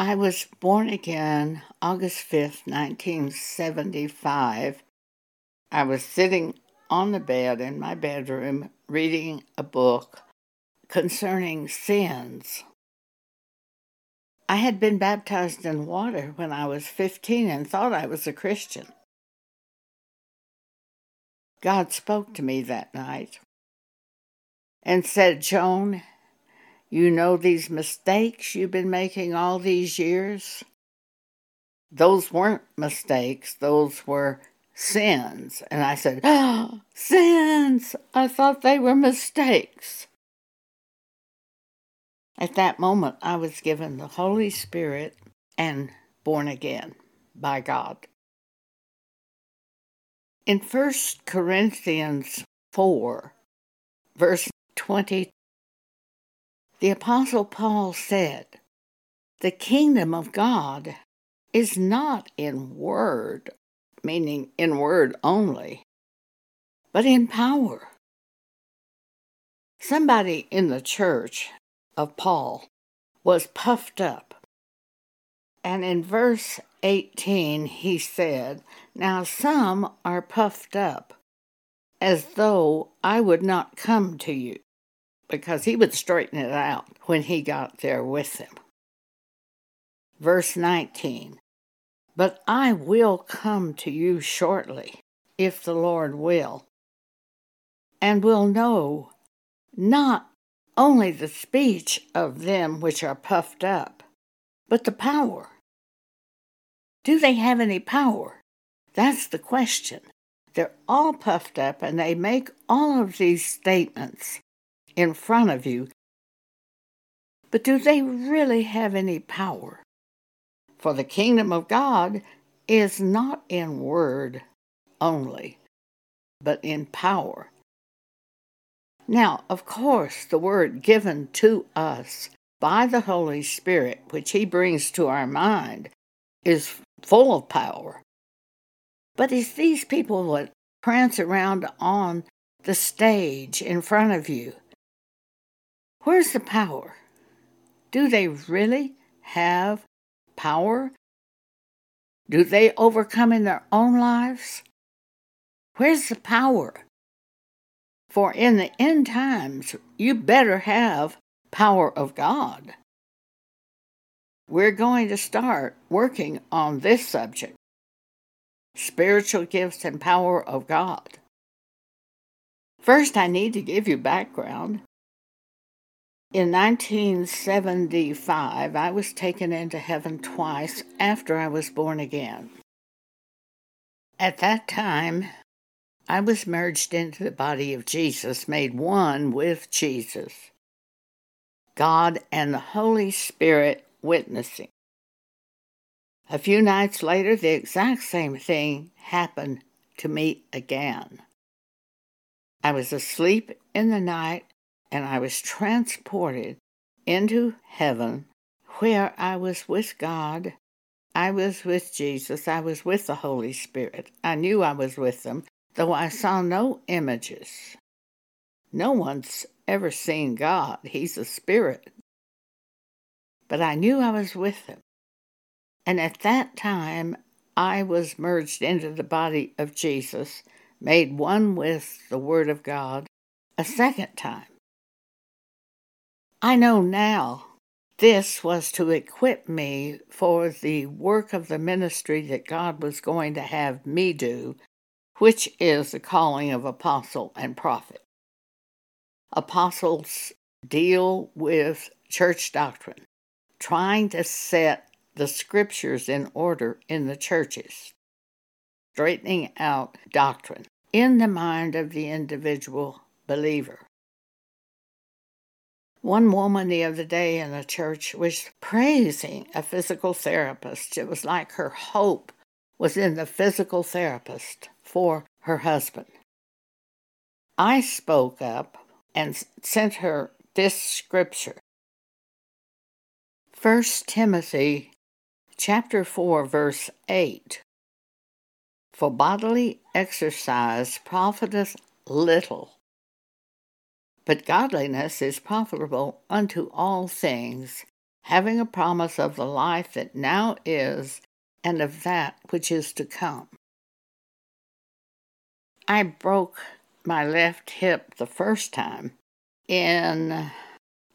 I was born again August 5th, 1975. I was sitting on the bed in my bedroom reading a book concerning sins. I had been baptized in water when I was 15 and thought I was a Christian. God spoke to me that night and said, Joan, you know these mistakes you've been making all these years? Those weren't mistakes, those were sins. And I said, Oh, sins! I thought they were mistakes. At that moment, I was given the Holy Spirit and born again by God. In 1 Corinthians 4, verse 20, the Apostle Paul said, The kingdom of God is not in word, meaning in word only, but in power. Somebody in the church of Paul was puffed up. And in verse 18, he said, Now some are puffed up, as though I would not come to you, because he would straighten it out when he got there with them. Verse 19, But I will come to you shortly, if the Lord will, and will know not only the speech of them which are puffed up, but the power. Do they have any power? That's the question. They're all puffed up and they make all of these statements in front of you. But do they really have any power? For the kingdom of God is not in word only, but in power. Now, of course, the word given to us by the Holy Spirit, which He brings to our mind, is full of power. But it's these people that prance around on the stage in front of you. Where's the power? Do they really have power? Do they overcome in their own lives? Where's the power? For in the end times, you better have power of God. We're going to start working on this subject spiritual gifts and power of God. First, I need to give you background. In 1975, I was taken into heaven twice after I was born again. At that time, I was merged into the body of Jesus, made one with Jesus. God and the Holy Spirit witnessing. A few nights later, the exact same thing happened to me again. I was asleep in the night and I was transported into heaven where I was with God. I was with Jesus. I was with the Holy Spirit. I knew I was with them though I saw no images. No one's ever seen God, He's a spirit. But I knew I was with Him. And at that time, I was merged into the body of Jesus, made one with the Word of God a second time. I know now this was to equip me for the work of the ministry that God was going to have me do which is the calling of apostle and prophet. Apostles deal with church doctrine, trying to set the scriptures in order in the churches, straightening out doctrine in the mind of the individual believer. One woman the other day in a church was praising a physical therapist. It was like her hope was in the physical therapist for her husband. I spoke up and sent her this scripture. 1 Timothy chapter 4 verse 8 For bodily exercise profiteth little but godliness is profitable unto all things having a promise of the life that now is and of that which is to come. I broke my left hip the first time in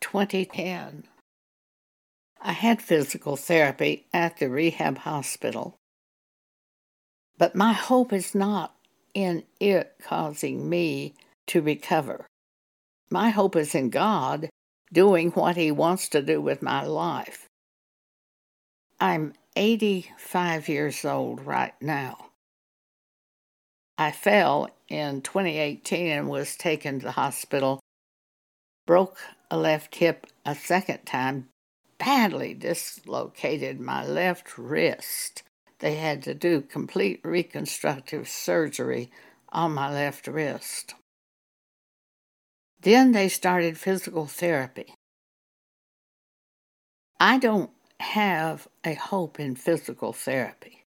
2010. I had physical therapy at the rehab hospital, but my hope is not in it causing me to recover. My hope is in God doing what He wants to do with my life. I'm 85 years old right now. I fell in 2018 and was taken to the hospital, broke a left hip a second time, badly dislocated my left wrist. They had to do complete reconstructive surgery on my left wrist. Then they started physical therapy. I don't have a hope in physical therapy.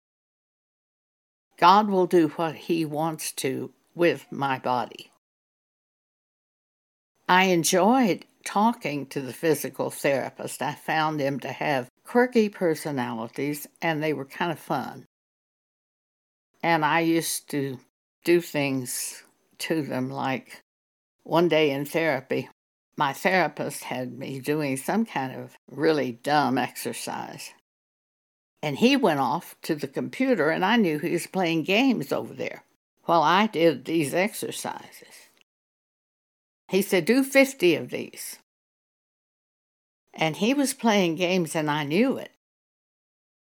God will do what He wants to with my body. I enjoyed talking to the physical therapist. I found them to have quirky personalities and they were kind of fun. And I used to do things to them like one day in therapy, my therapist had me doing some kind of really dumb exercise. And he went off to the computer, and I knew he was playing games over there while I did these exercises. He said, Do 50 of these. And he was playing games, and I knew it.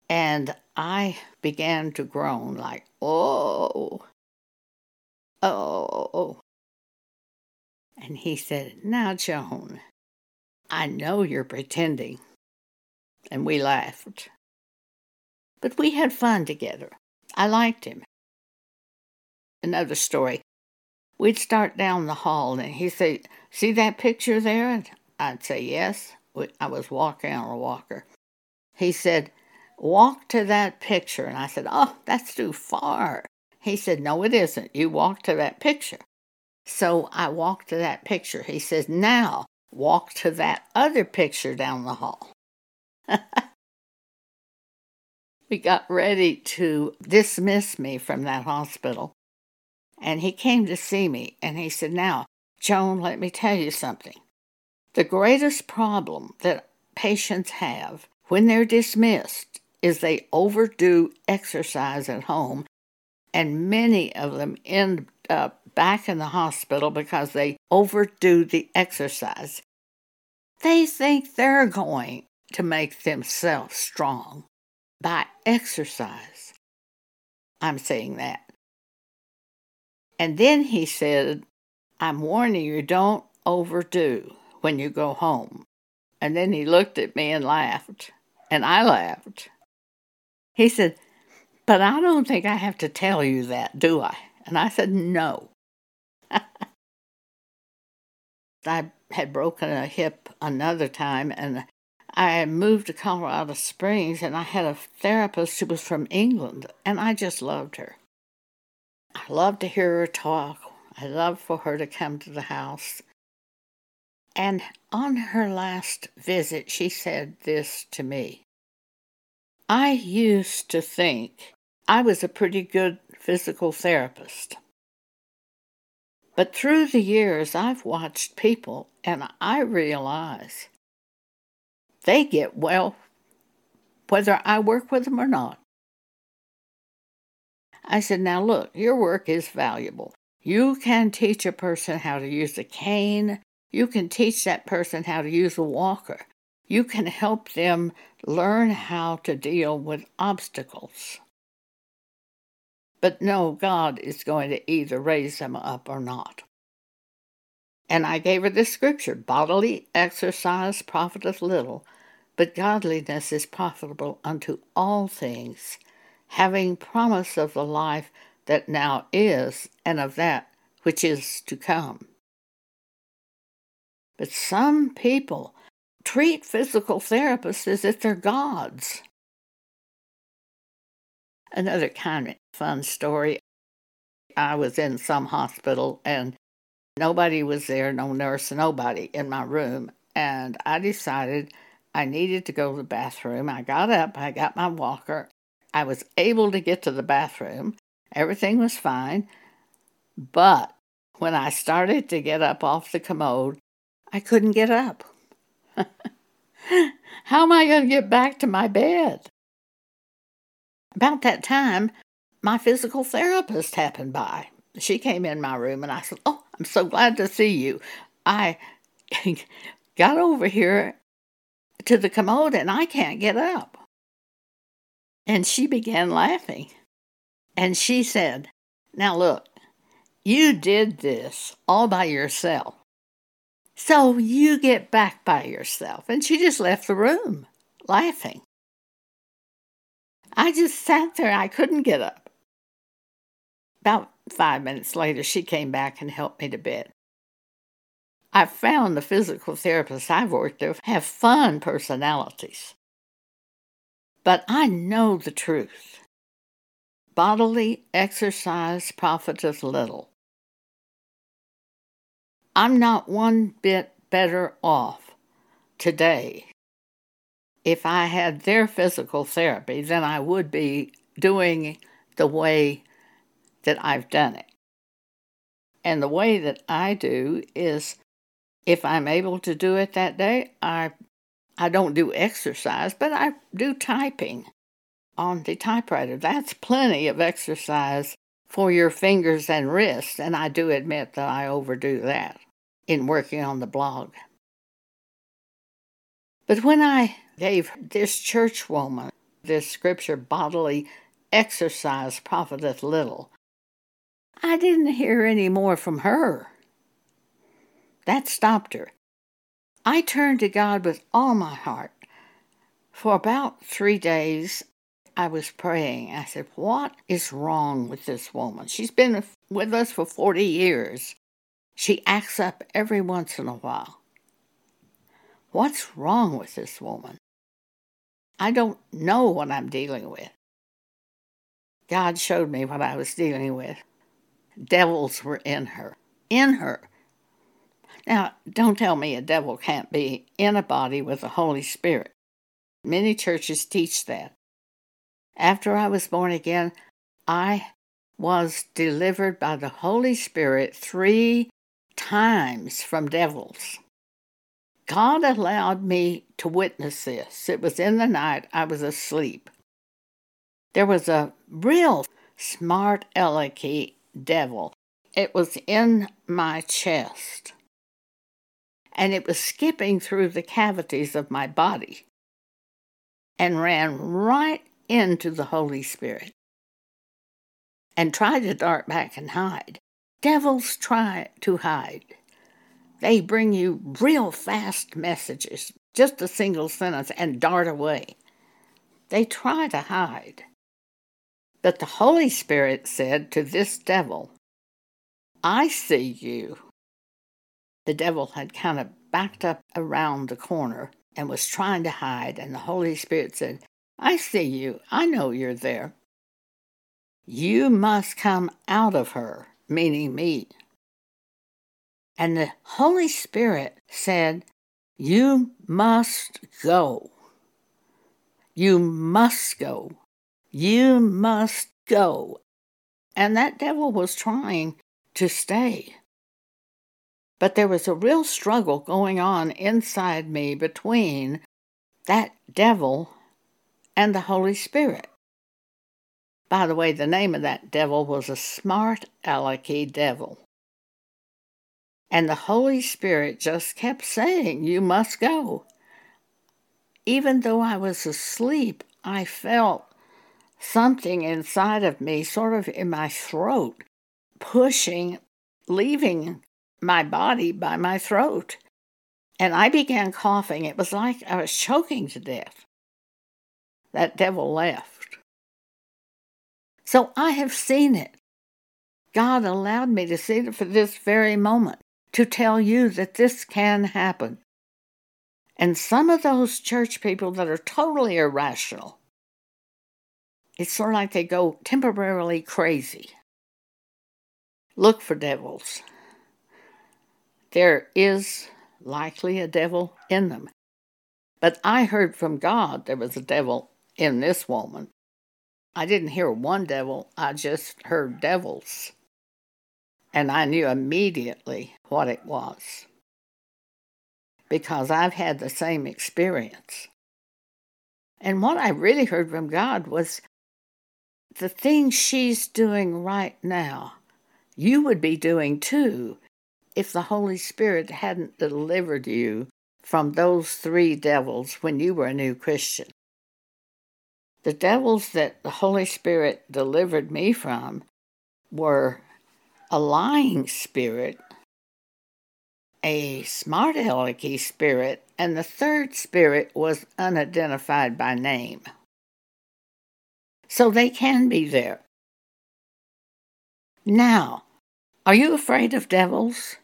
And I began to groan, like, Oh, oh. oh, oh, oh. And he said, Now, Joan, I know you're pretending. And we laughed. But we had fun together. I liked him. Another story. We'd start down the hall, and he'd say, See that picture there? And I'd say, Yes. I was walking on a walker. He said, Walk to that picture. And I said, Oh, that's too far. He said, No, it isn't. You walk to that picture. So I walked to that picture. He says, Now walk to that other picture down the hall. we got ready to dismiss me from that hospital. And he came to see me and he said, Now, Joan, let me tell you something. The greatest problem that patients have when they're dismissed is they overdo exercise at home, and many of them end up back in the hospital because they overdo the exercise. They think they're going to make themselves strong by exercise. I'm saying that. And then he said, I'm warning you, don't overdo when you go home. And then he looked at me and laughed, and I laughed. He said, But I don't think I have to tell you that, do I? And I said, No. I had broken a hip another time, and I moved to Colorado Springs, and I had a therapist who was from England, and I just loved her. I loved to hear her talk. I loved for her to come to the house. And on her last visit, she said this to me I used to think I was a pretty good physical therapist. But through the years, I've watched people and I realize they get well whether I work with them or not. I said, Now look, your work is valuable. You can teach a person how to use a cane. You can teach that person how to use a walker. You can help them learn how to deal with obstacles. But no, God is going to either raise them up or not. And I gave her the scripture bodily exercise profiteth little, but godliness is profitable unto all things, having promise of the life that now is and of that which is to come. But some people treat physical therapists as if they're gods. Another kind of fun story. I was in some hospital and nobody was there, no nurse, nobody in my room. And I decided I needed to go to the bathroom. I got up, I got my walker. I was able to get to the bathroom. Everything was fine. But when I started to get up off the commode, I couldn't get up. How am I going to get back to my bed? About that time, my physical therapist happened by. She came in my room and I said, Oh, I'm so glad to see you. I got over here to the commode and I can't get up. And she began laughing. And she said, Now look, you did this all by yourself. So you get back by yourself. And she just left the room laughing. I just sat there. I couldn't get up. About five minutes later, she came back and helped me to bed. I've found the physical therapists I've worked with have fun personalities. But I know the truth. Bodily exercise profiteth little. I'm not one bit better off today if I had their physical therapy than I would be doing the way that I've done it. And the way that I do is if I'm able to do it that day, I I don't do exercise, but I do typing on the typewriter. That's plenty of exercise for your fingers and wrists, and I do admit that I overdo that in working on the blog. But when I gave this church woman this scripture, bodily exercise profiteth little, I didn't hear any more from her. That stopped her. I turned to God with all my heart. For about three days, I was praying. I said, What is wrong with this woman? She's been with us for 40 years. She acts up every once in a while. What's wrong with this woman? I don't know what I'm dealing with. God showed me what I was dealing with. Devils were in her. In her. Now, don't tell me a devil can't be in a body with the Holy Spirit. Many churches teach that. After I was born again, I was delivered by the Holy Spirit three times from devils. God allowed me to witness this. It was in the night, I was asleep. There was a real smart alecky devil. It was in my chest, and it was skipping through the cavities of my body and ran right into the Holy Spirit and tried to dart back and hide. Devils try to hide. They bring you real fast messages, just a single sentence, and dart away. They try to hide. But the Holy Spirit said to this devil, I see you. The devil had kind of backed up around the corner and was trying to hide, and the Holy Spirit said, I see you. I know you're there. You must come out of her meaning me. And the Holy Spirit said, You must go. You must go. You must go. And that devil was trying to stay. But there was a real struggle going on inside me between that devil and the Holy Spirit. By the way, the name of that devil was a smart alecky devil. And the Holy Spirit just kept saying, You must go. Even though I was asleep, I felt something inside of me, sort of in my throat, pushing, leaving my body by my throat. And I began coughing. It was like I was choking to death. That devil left. So I have seen it. God allowed me to see it for this very moment to tell you that this can happen. And some of those church people that are totally irrational, it's sort of like they go temporarily crazy. Look for devils. There is likely a devil in them. But I heard from God there was a devil in this woman. I didn't hear one devil, I just heard devils. And I knew immediately what it was because I've had the same experience. And what I really heard from God was the thing she's doing right now, you would be doing too if the Holy Spirit hadn't delivered you from those three devils when you were a new Christian. The devils that the Holy Spirit delivered me from were a lying spirit, a smart alecky spirit, and the third spirit was unidentified by name. So they can be there. Now, are you afraid of devils?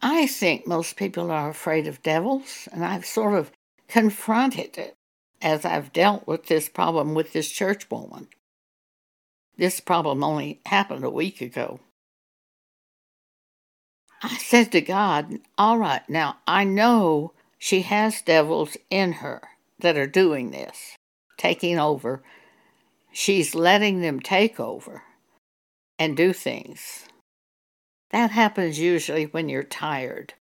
I think most people are afraid of devils, and I've sort of confronted it as I've dealt with this problem with this church woman. This problem only happened a week ago. I said to God, All right, now I know she has devils in her that are doing this, taking over. She's letting them take over and do things. That happens usually when you're tired.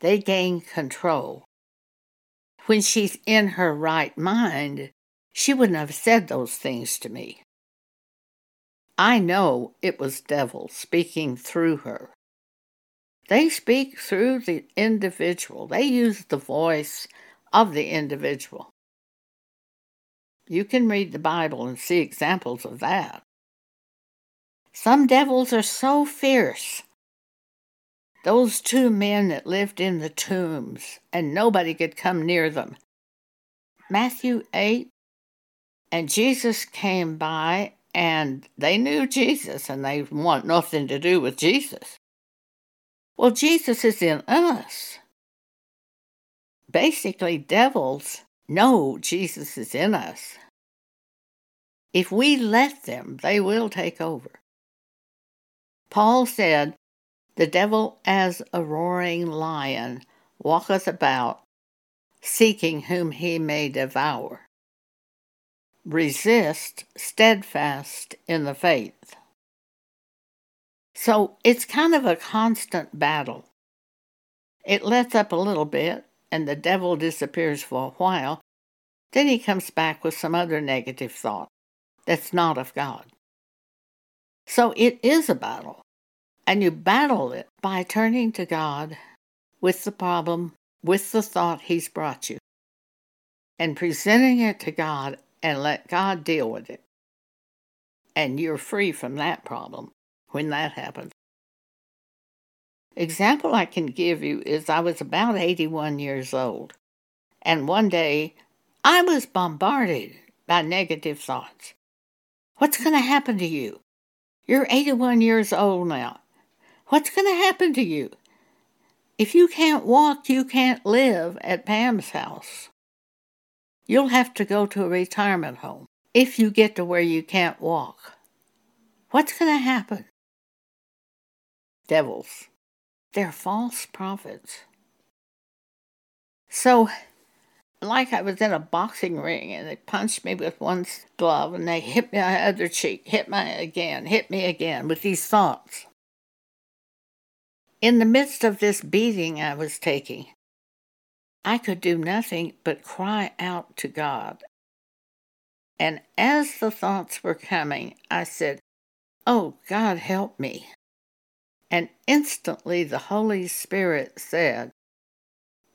They gain control when she's in her right mind, she wouldn't have said those things to me. I know it was devil speaking through her. They speak through the individual. They use the voice of the individual. You can read the Bible and see examples of that. Some devils are so fierce those two men that lived in the tombs, and nobody could come near them. Matthew 8, and Jesus came by, and they knew Jesus, and they want nothing to do with Jesus. Well, Jesus is in us. Basically, devils know Jesus is in us. If we let them, they will take over. Paul said, the devil, as a roaring lion, walketh about, seeking whom he may devour. Resist steadfast in the faith. So it's kind of a constant battle. It lets up a little bit, and the devil disappears for a while. Then he comes back with some other negative thought that's not of God. So it is a battle. And you battle it by turning to God with the problem, with the thought He's brought you, and presenting it to God and let God deal with it. And you're free from that problem when that happens. Example I can give you is I was about 81 years old, and one day I was bombarded by negative thoughts. What's going to happen to you? You're 81 years old now. What's going to happen to you? If you can't walk, you can't live at Pam's house. You'll have to go to a retirement home if you get to where you can't walk. What's going to happen? Devils. They're false prophets. So, like I was in a boxing ring and they punched me with one glove and they hit the other cheek, hit me again, hit me again with these thoughts. In the midst of this beating I was taking, I could do nothing but cry out to God. And as the thoughts were coming, I said, Oh, God, help me. And instantly the Holy Spirit said,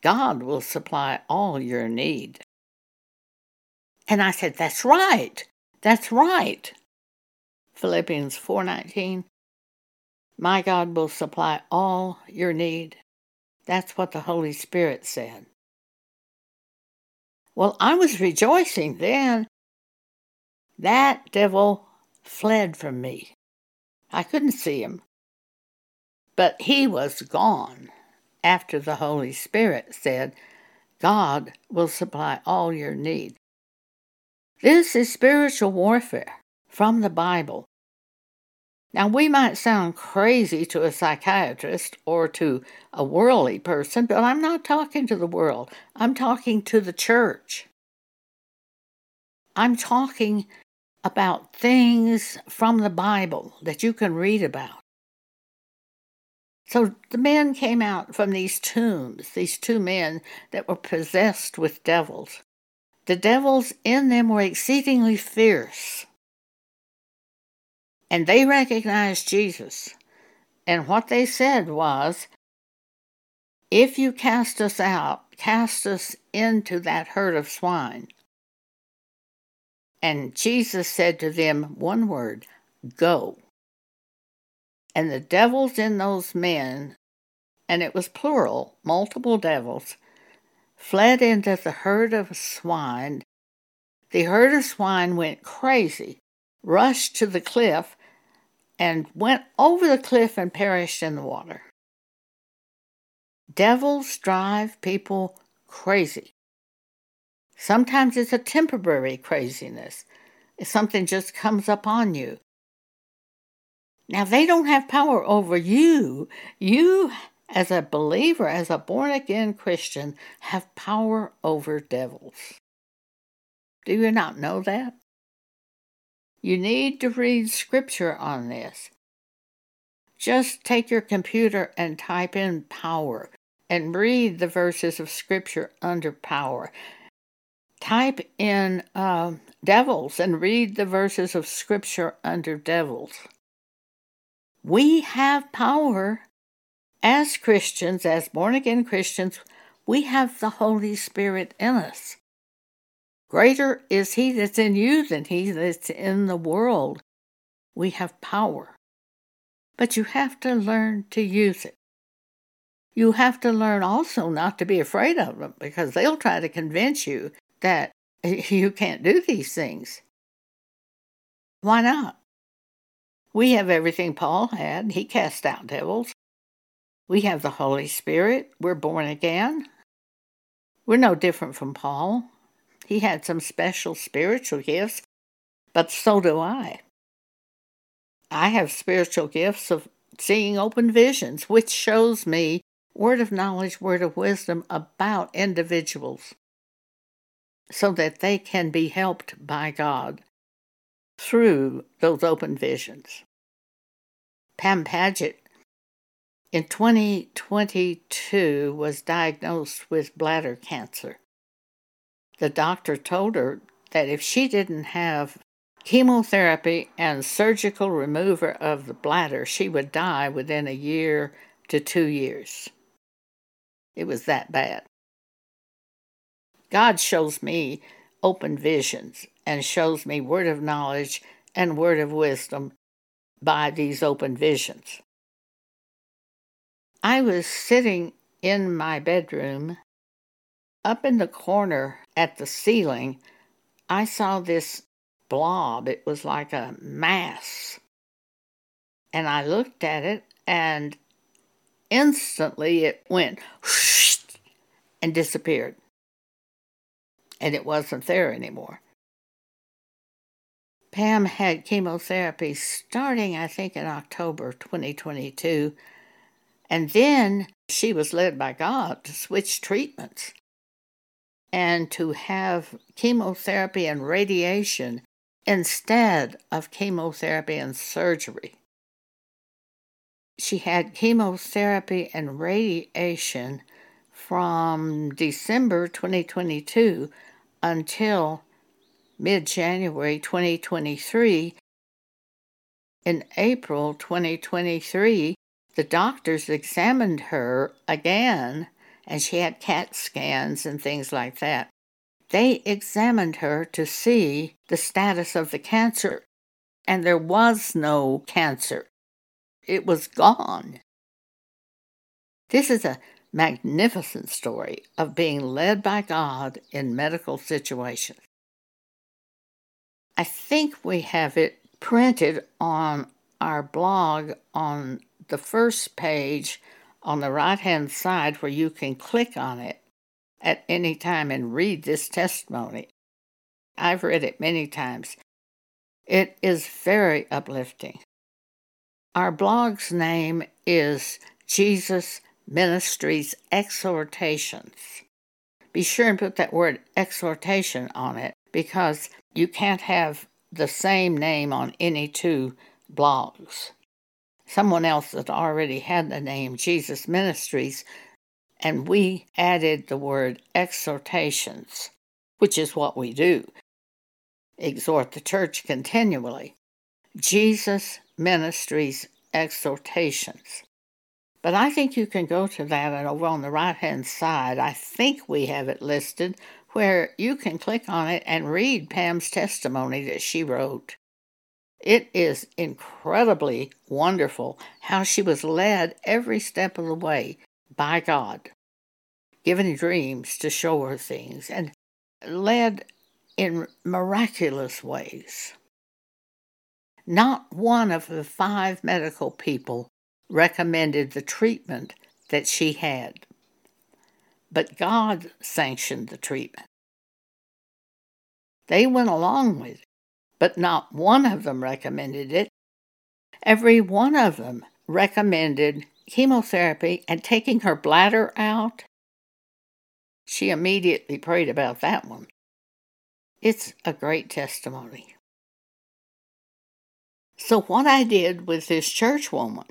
God will supply all your need. And I said, That's right. That's right. Philippians 4:19 my God will supply all your need. That's what the Holy Spirit said. Well, I was rejoicing then. That devil fled from me. I couldn't see him. But he was gone after the Holy Spirit said, God will supply all your need. This is spiritual warfare from the Bible. Now, we might sound crazy to a psychiatrist or to a worldly person, but I'm not talking to the world. I'm talking to the church. I'm talking about things from the Bible that you can read about. So the men came out from these tombs, these two men that were possessed with devils. The devils in them were exceedingly fierce. And they recognized Jesus. And what they said was, If you cast us out, cast us into that herd of swine. And Jesus said to them one word Go. And the devils in those men, and it was plural, multiple devils, fled into the herd of swine. The herd of swine went crazy, rushed to the cliff, and went over the cliff and perished in the water. Devils drive people crazy. Sometimes it's a temporary craziness. Something just comes up on you. Now, they don't have power over you. You, as a believer, as a born again Christian, have power over devils. Do you not know that? You need to read scripture on this. Just take your computer and type in power and read the verses of scripture under power type in uh, devils and read the verses of scripture under devils. We have power as Christians, as born again Christians, we have the Holy Spirit in us. Greater is He that's in you than He that's in the world. We have power. But you have to learn to use it. You have to learn also not to be afraid of them because they'll try to convince you that you can't do these things. Why not? We have everything Paul had. He cast out devils. We have the Holy Spirit. We're born again. We're no different from Paul. He had some special spiritual gifts, but so do I. I have spiritual gifts of seeing open visions, which shows me word of knowledge, word of wisdom about individuals so that they can be helped by God through those open visions. Pam Paget in 2022 was diagnosed with bladder cancer. The doctor told her that if she didn't have chemotherapy and surgical removal of the bladder, she would die within a year to two years. It was that bad. God shows me open visions and shows me word of knowledge and word of wisdom by these open visions. I was sitting in my bedroom. Up in the corner at the ceiling, I saw this blob. It was like a mass. And I looked at it, and instantly it went and disappeared and it wasn't there anymore. Pam had chemotherapy starting, I think, in October 2022, and then she was led by God to switch treatments and to have chemotherapy and radiation instead of chemotherapy and surgery. She had chemotherapy and radiation from December 2022 until mid January 2023. In April 2023, the doctors examined her again, and she had CAT scans and things like that. They examined her to see the status of the cancer, and there was no cancer. It was gone. This is a magnificent story of being led by God in medical situations. I think we have it printed on our blog on the first page on the right hand side where you can click on it at any time and read this testimony. I've read it many times. It is very uplifting. Our blog's name is Jesus Ministries Exhortations. Be sure and put that word exhortation on it because you can't have the same name on any two blogs. Someone else that already had the name Jesus Ministries, and we added the word exhortations, which is what we do exhort the church continually. Jesus Ministries Exhortations. But I think you can go to that and over on the right hand side, I think we have it listed where you can click on it and read Pam's testimony that she wrote. It is incredibly wonderful how she was led every step of the way by God, given dreams to show her things, and led in miraculous ways. Not one of the five medical people recommended the treatment that she had, but God sanctioned the treatment. They went along with it, but not one of them recommended it. Every one of them recommended chemotherapy and taking her bladder out. She immediately prayed about that one. It's a great testimony. So, what I did with this church woman,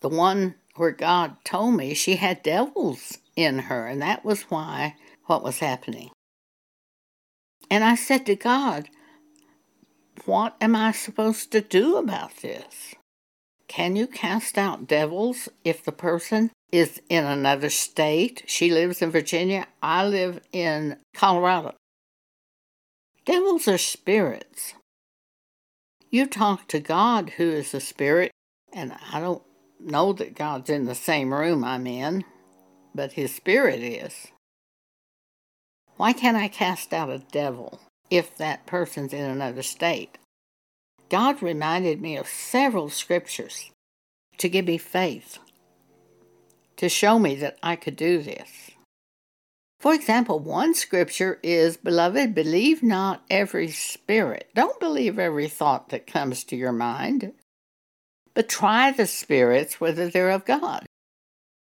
the one where God told me she had devils in her, and that was why what was happening. And I said to God, What am I supposed to do about this? Can you cast out devils if the person is in another state? She lives in Virginia. I live in Colorado. Devils are spirits. You talk to God, who is a spirit, and I don't know that God's in the same room I'm in, but his spirit is. Why can't I cast out a devil if that person's in another state? God reminded me of several scriptures to give me faith, to show me that I could do this. For example, one scripture is Beloved, believe not every spirit. Don't believe every thought that comes to your mind, but try the spirits whether they're of God.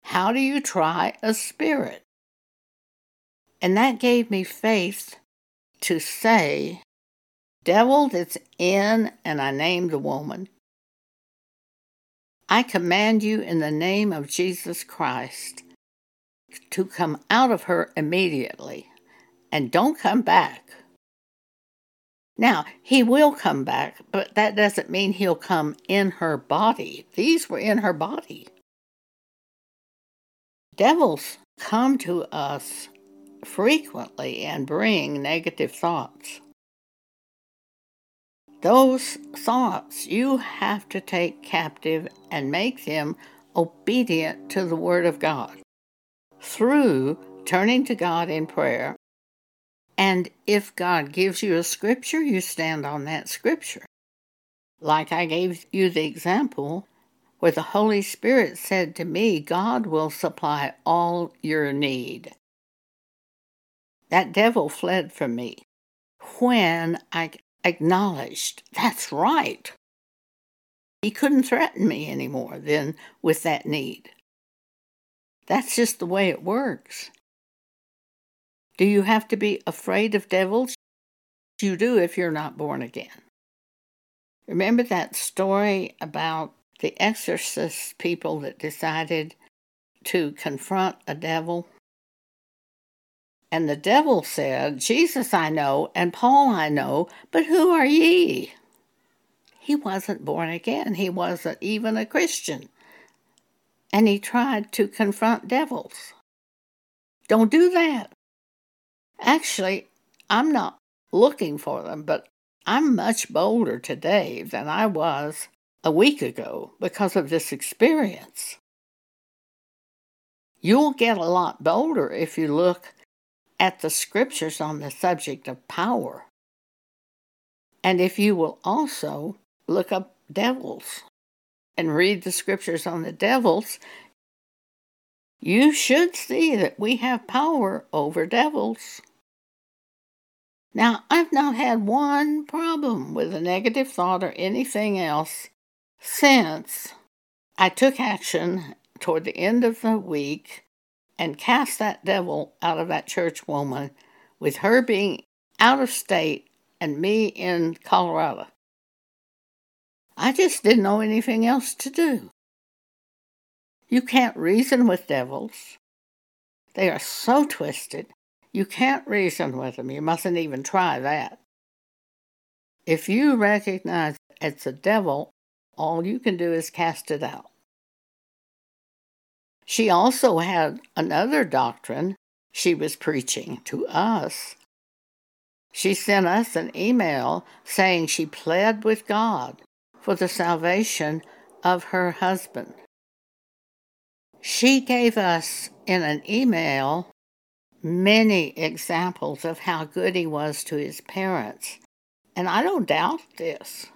How do you try a spirit? And that gave me faith to say, Devil that's in, and I named the woman, I command you in the name of Jesus Christ to come out of her immediately and don't come back. Now, he will come back, but that doesn't mean he'll come in her body. These were in her body. Devils come to us frequently and bring negative thoughts. Those thoughts you have to take captive and make them obedient to the Word of God through turning to God in prayer. And if God gives you a scripture, you stand on that scripture. Like I gave you the example where the Holy Spirit said to me, God will supply all your need. That devil fled from me when I acknowledged that's right. He couldn't threaten me anymore then with that need. That's just the way it works. Do you have to be afraid of devils? You do if you're not born again. Remember that story about the exorcist people that decided to confront a devil? And the devil said, Jesus I know, and Paul I know, but who are ye? He wasn't born again. He wasn't even a Christian and he tried to confront devils. Don't do that. Actually, I'm not looking for them, but I'm much bolder today than I was a week ago because of this experience. You'll get a lot bolder if you look at the scriptures on the subject of power. And if you will also look up devils and read the scriptures on the devils, you should see that we have power over devils. Now, I've not had one problem with a negative thought or anything else Since I took action toward the end of the week and cast that devil out of that church woman, with her being out of state and me in Colorado. I just didn't know anything else to do. You can't reason with devils. They are so twisted. You can't reason with them. You mustn't even try that. If you recognize it's a devil, all you can do is cast it out. She also had another doctrine she was preaching to us. She sent us an email saying she pled with God for the salvation of her husband. She gave us in an email many examples of how good he was to his parents, and I don't doubt this.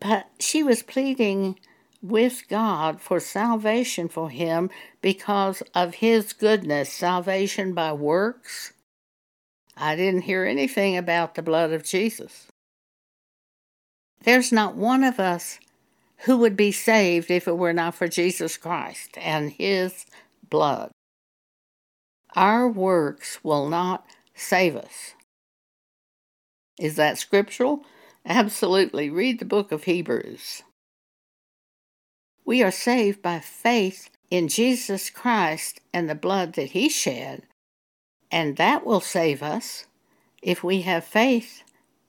But she was pleading with God for salvation for him because of his goodness, salvation by works. I didn't hear anything about the blood of Jesus. There's not one of us who would be saved if it were not for Jesus Christ and his blood. Our works will not save us. Is that scriptural? Absolutely. Read the book of Hebrews. We are saved by faith in Jesus Christ and the blood that He shed, and that will save us if we have faith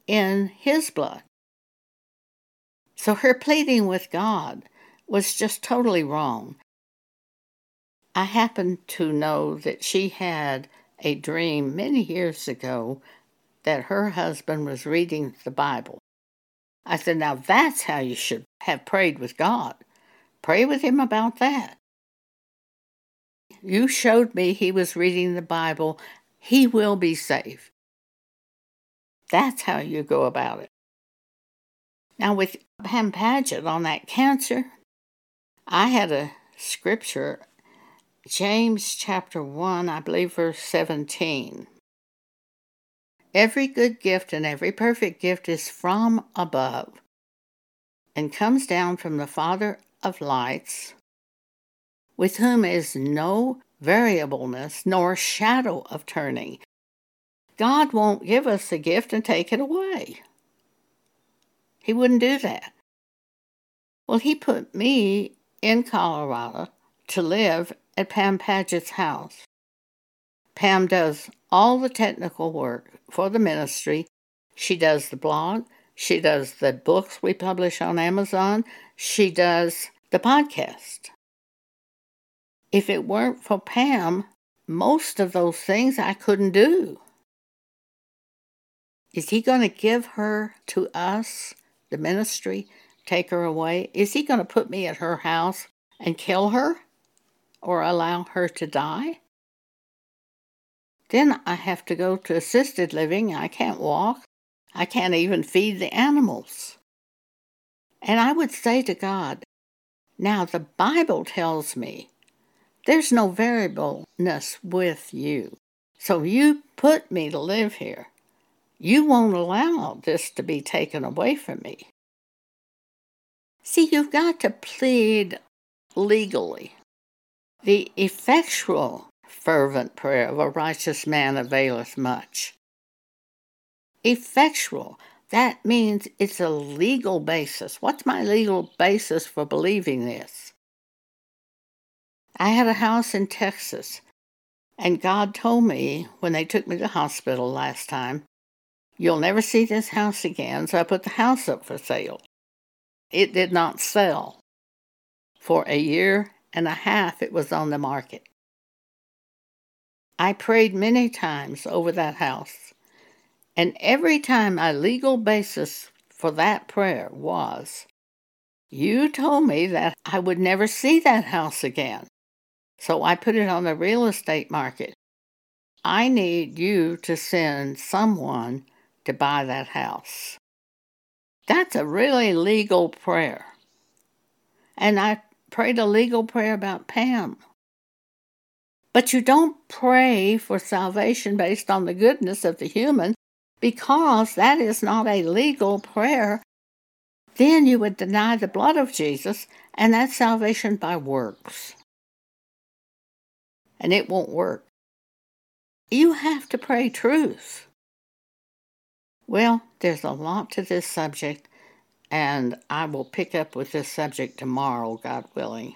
in His blood. So her pleading with God was just totally wrong. I happen to know that she had a dream many years ago that her husband was reading the Bible. I said, Now that's how you should have prayed with God. Pray with him about that. You showed me he was reading the Bible. He will be saved. That's how you go about it. Now, with Pam Paget on that cancer, I had a scripture, James chapter 1, I believe, verse 17. Every good gift and every perfect gift is from above and comes down from the Father of lights, with whom is no variableness nor shadow of turning. God won't give us a gift and take it away. He wouldn't do that. Well, he put me in Colorado to live at Pam Paget's house. Pam does all the technical work for the ministry. She does the blog. She does the books we publish on Amazon. She does the podcast. If it weren't for Pam, most of those things I couldn't do. Is he going to give her to us, the ministry, take her away? Is he going to put me at her house and kill her or allow her to die? Then I have to go to assisted living. I can't walk. I can't even feed the animals. And I would say to God, now, the Bible tells me there's no variableness with you. So you put me to live here. You won't allow this to be taken away from me. See, you've got to plead legally. The effectual, fervent prayer of a righteous man availeth much. Effectual. That means it's a legal basis. What's my legal basis for believing this? I had a house in Texas, and God told me when they took me to hospital last time, You'll never see this house again, so I put the house up for sale. It did not sell. For a year and a half, it was on the market. I prayed many times over that house. And every time my legal basis for that prayer was, You told me that I would never see that house again. So I put it on the real estate market. I need you to send someone to buy that house. That's a really legal prayer. And I prayed a legal prayer about Pam. But you don't pray for salvation based on the goodness of the human because that is not a legal prayer. then you would deny the blood of Jesus, and that's salvation by works. And it won't work. You have to pray truth. Well, there's a lot to this subject, and I will pick up with this subject tomorrow, God willing.